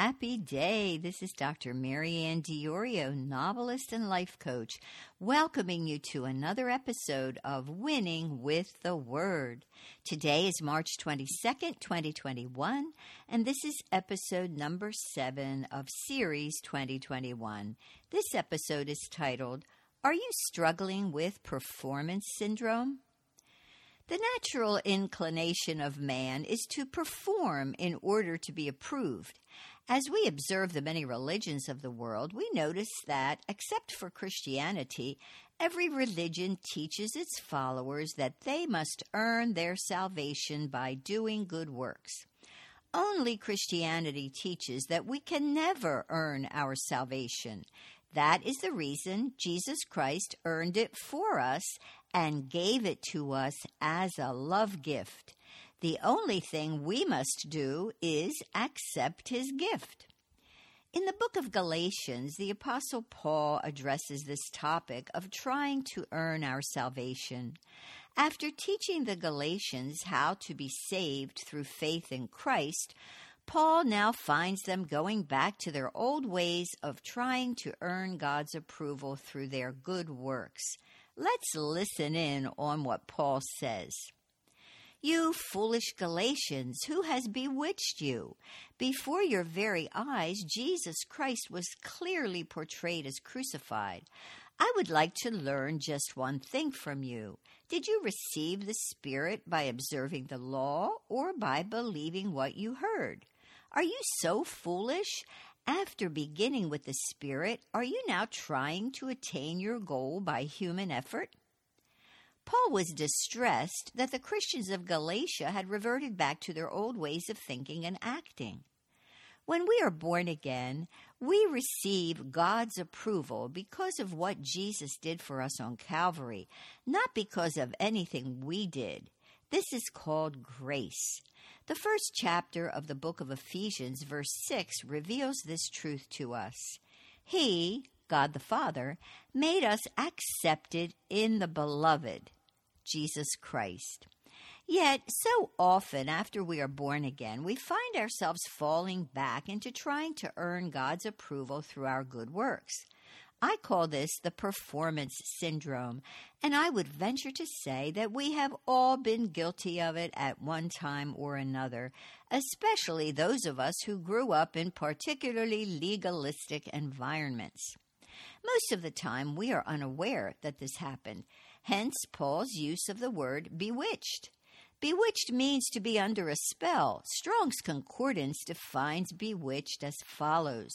happy day. This is Dr. MaryAnn Diorio, novelist and life coach, welcoming you to another episode of Winning with the Word. Today is March 22nd, 2021, and this is episode number 7 of Series 2021. This episode is titled, Are You Struggling with Performance Syndrome? The natural inclination of man is to perform in order to be approved. As we observe the many religions of the world, we notice that, except for Christianity, every religion teaches its followers that they must earn their salvation by doing good works. Only Christianity teaches that we can never earn our salvation. That is the reason Jesus Christ earned it for us and gave it to us as a love gift. The only thing we must do is accept his gift. In the book of Galatians, the Apostle Paul addresses this topic of trying to earn our salvation. After teaching the Galatians how to be saved through faith in Christ, Paul now finds them going back to their old ways of trying to earn God's approval through their good works. Let's listen in on what Paul says. You foolish Galatians, who has bewitched you? Before your very eyes, Jesus Christ was clearly portrayed as crucified. I would like to learn just one thing from you. Did you receive the Spirit by observing the law or by believing what you heard? Are you so foolish? After beginning with the Spirit, are you now trying to attain your goal by human effort? Paul was distressed that the Christians of Galatia had reverted back to their old ways of thinking and acting. When we are born again, we receive God's approval because of what Jesus did for us on Calvary, not because of anything we did. This is called grace. The first chapter of the book of Ephesians, verse 6, reveals this truth to us. He, God the Father, made us accepted in the beloved, Jesus Christ. Yet, so often after we are born again, we find ourselves falling back into trying to earn God's approval through our good works. I call this the performance syndrome, and I would venture to say that we have all been guilty of it at one time or another, especially those of us who grew up in particularly legalistic environments. Most of the time, we are unaware that this happened, hence Paul's use of the word bewitched. Bewitched means to be under a spell. Strong's Concordance defines bewitched as follows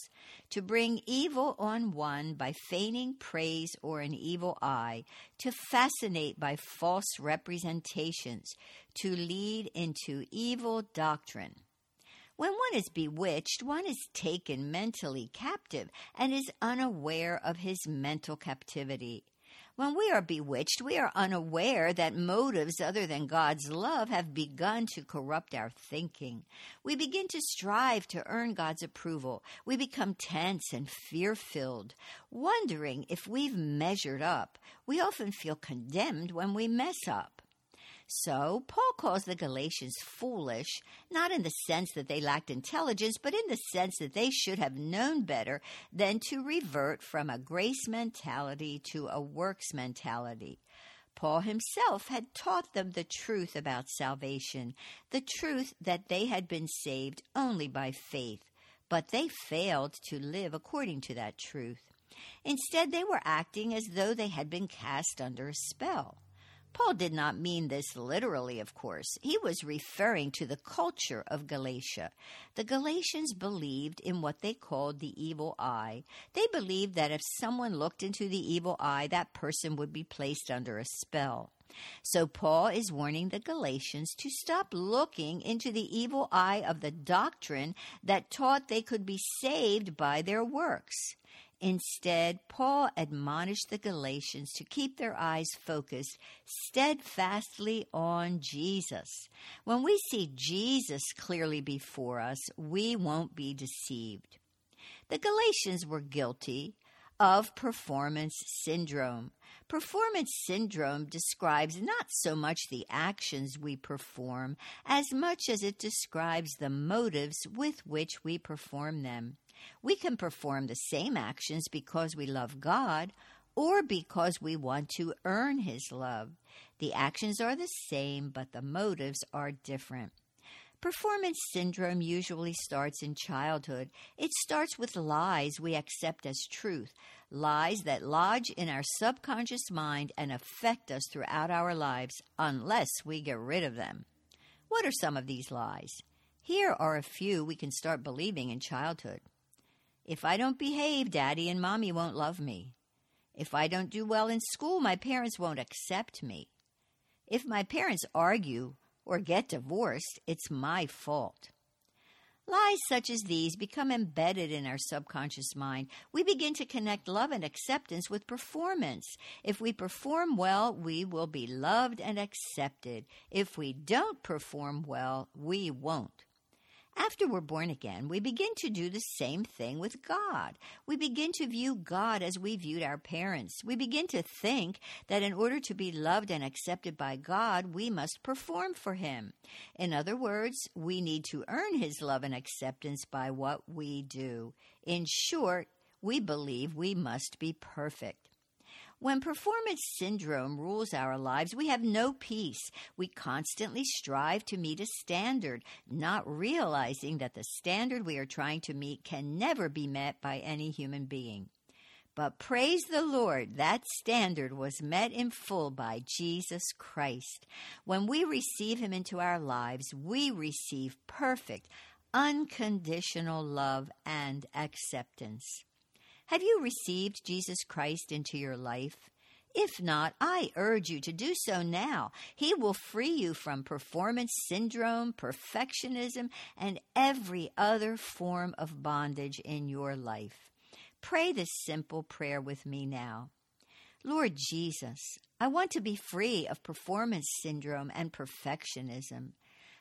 to bring evil on one by feigning praise or an evil eye, to fascinate by false representations, to lead into evil doctrine. When one is bewitched, one is taken mentally captive and is unaware of his mental captivity. When we are bewitched, we are unaware that motives other than God's love have begun to corrupt our thinking. We begin to strive to earn God's approval. We become tense and fear filled, wondering if we've measured up. We often feel condemned when we mess up. So, Paul calls the Galatians foolish, not in the sense that they lacked intelligence, but in the sense that they should have known better than to revert from a grace mentality to a works mentality. Paul himself had taught them the truth about salvation, the truth that they had been saved only by faith, but they failed to live according to that truth. Instead, they were acting as though they had been cast under a spell. Paul did not mean this literally, of course. He was referring to the culture of Galatia. The Galatians believed in what they called the evil eye. They believed that if someone looked into the evil eye, that person would be placed under a spell. So Paul is warning the Galatians to stop looking into the evil eye of the doctrine that taught they could be saved by their works. Instead, Paul admonished the Galatians to keep their eyes focused steadfastly on Jesus. When we see Jesus clearly before us, we won't be deceived. The Galatians were guilty of performance syndrome. Performance syndrome describes not so much the actions we perform as much as it describes the motives with which we perform them. We can perform the same actions because we love God or because we want to earn His love. The actions are the same, but the motives are different. Performance syndrome usually starts in childhood. It starts with lies we accept as truth, lies that lodge in our subconscious mind and affect us throughout our lives unless we get rid of them. What are some of these lies? Here are a few we can start believing in childhood. If I don't behave, Daddy and Mommy won't love me. If I don't do well in school, my parents won't accept me. If my parents argue, or get divorced, it's my fault. Lies such as these become embedded in our subconscious mind. We begin to connect love and acceptance with performance. If we perform well, we will be loved and accepted. If we don't perform well, we won't. After we're born again, we begin to do the same thing with God. We begin to view God as we viewed our parents. We begin to think that in order to be loved and accepted by God, we must perform for Him. In other words, we need to earn His love and acceptance by what we do. In short, we believe we must be perfect. When performance syndrome rules our lives, we have no peace. We constantly strive to meet a standard, not realizing that the standard we are trying to meet can never be met by any human being. But praise the Lord, that standard was met in full by Jesus Christ. When we receive Him into our lives, we receive perfect, unconditional love and acceptance. Have you received Jesus Christ into your life? If not, I urge you to do so now. He will free you from performance syndrome, perfectionism, and every other form of bondage in your life. Pray this simple prayer with me now. Lord Jesus, I want to be free of performance syndrome and perfectionism,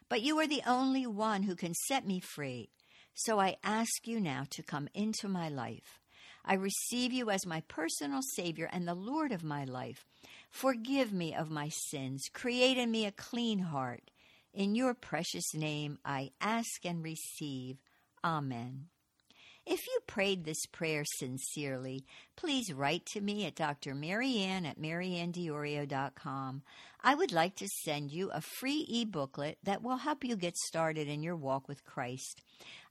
but you are the only one who can set me free. So I ask you now to come into my life. I receive you as my personal Savior and the Lord of my life. Forgive me of my sins. Create in me a clean heart. In your precious name I ask and receive. Amen. If you prayed this prayer sincerely, please write to me at Dr. MaryAnn at maryanndiorio.com. I would like to send you a free e-booklet that will help you get started in your walk with Christ.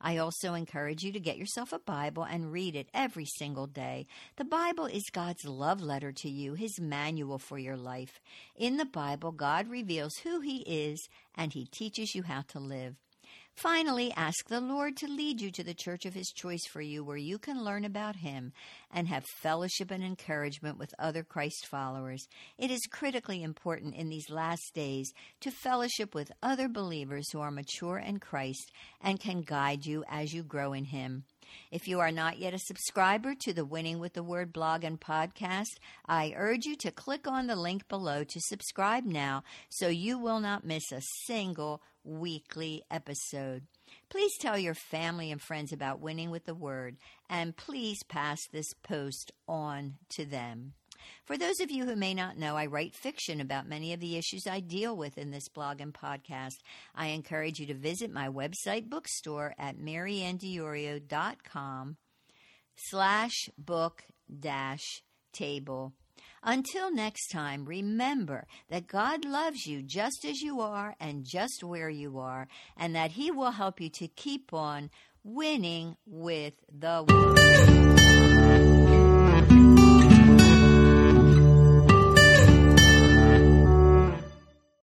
I also encourage you to get yourself a Bible and read it every single day. The Bible is God's love letter to you, His manual for your life. In the Bible, God reveals who He is and He teaches you how to live. Finally, ask the Lord to lead you to the church of His choice for you, where you can learn about Him and have fellowship and encouragement with other Christ followers. It is critically important in these last days to fellowship with other believers who are mature in Christ and can guide you as you grow in Him. If you are not yet a subscriber to the Winning with the Word blog and podcast, I urge you to click on the link below to subscribe now so you will not miss a single weekly episode. Please tell your family and friends about Winning with the Word, and please pass this post on to them. For those of you who may not know, I write fiction about many of the issues I deal with in this blog and podcast. I encourage you to visit my website bookstore at maryanndiorio.com slash book dash table until next time, remember that God loves you just as you are and just where you are, and that He will help you to keep on winning with the Word.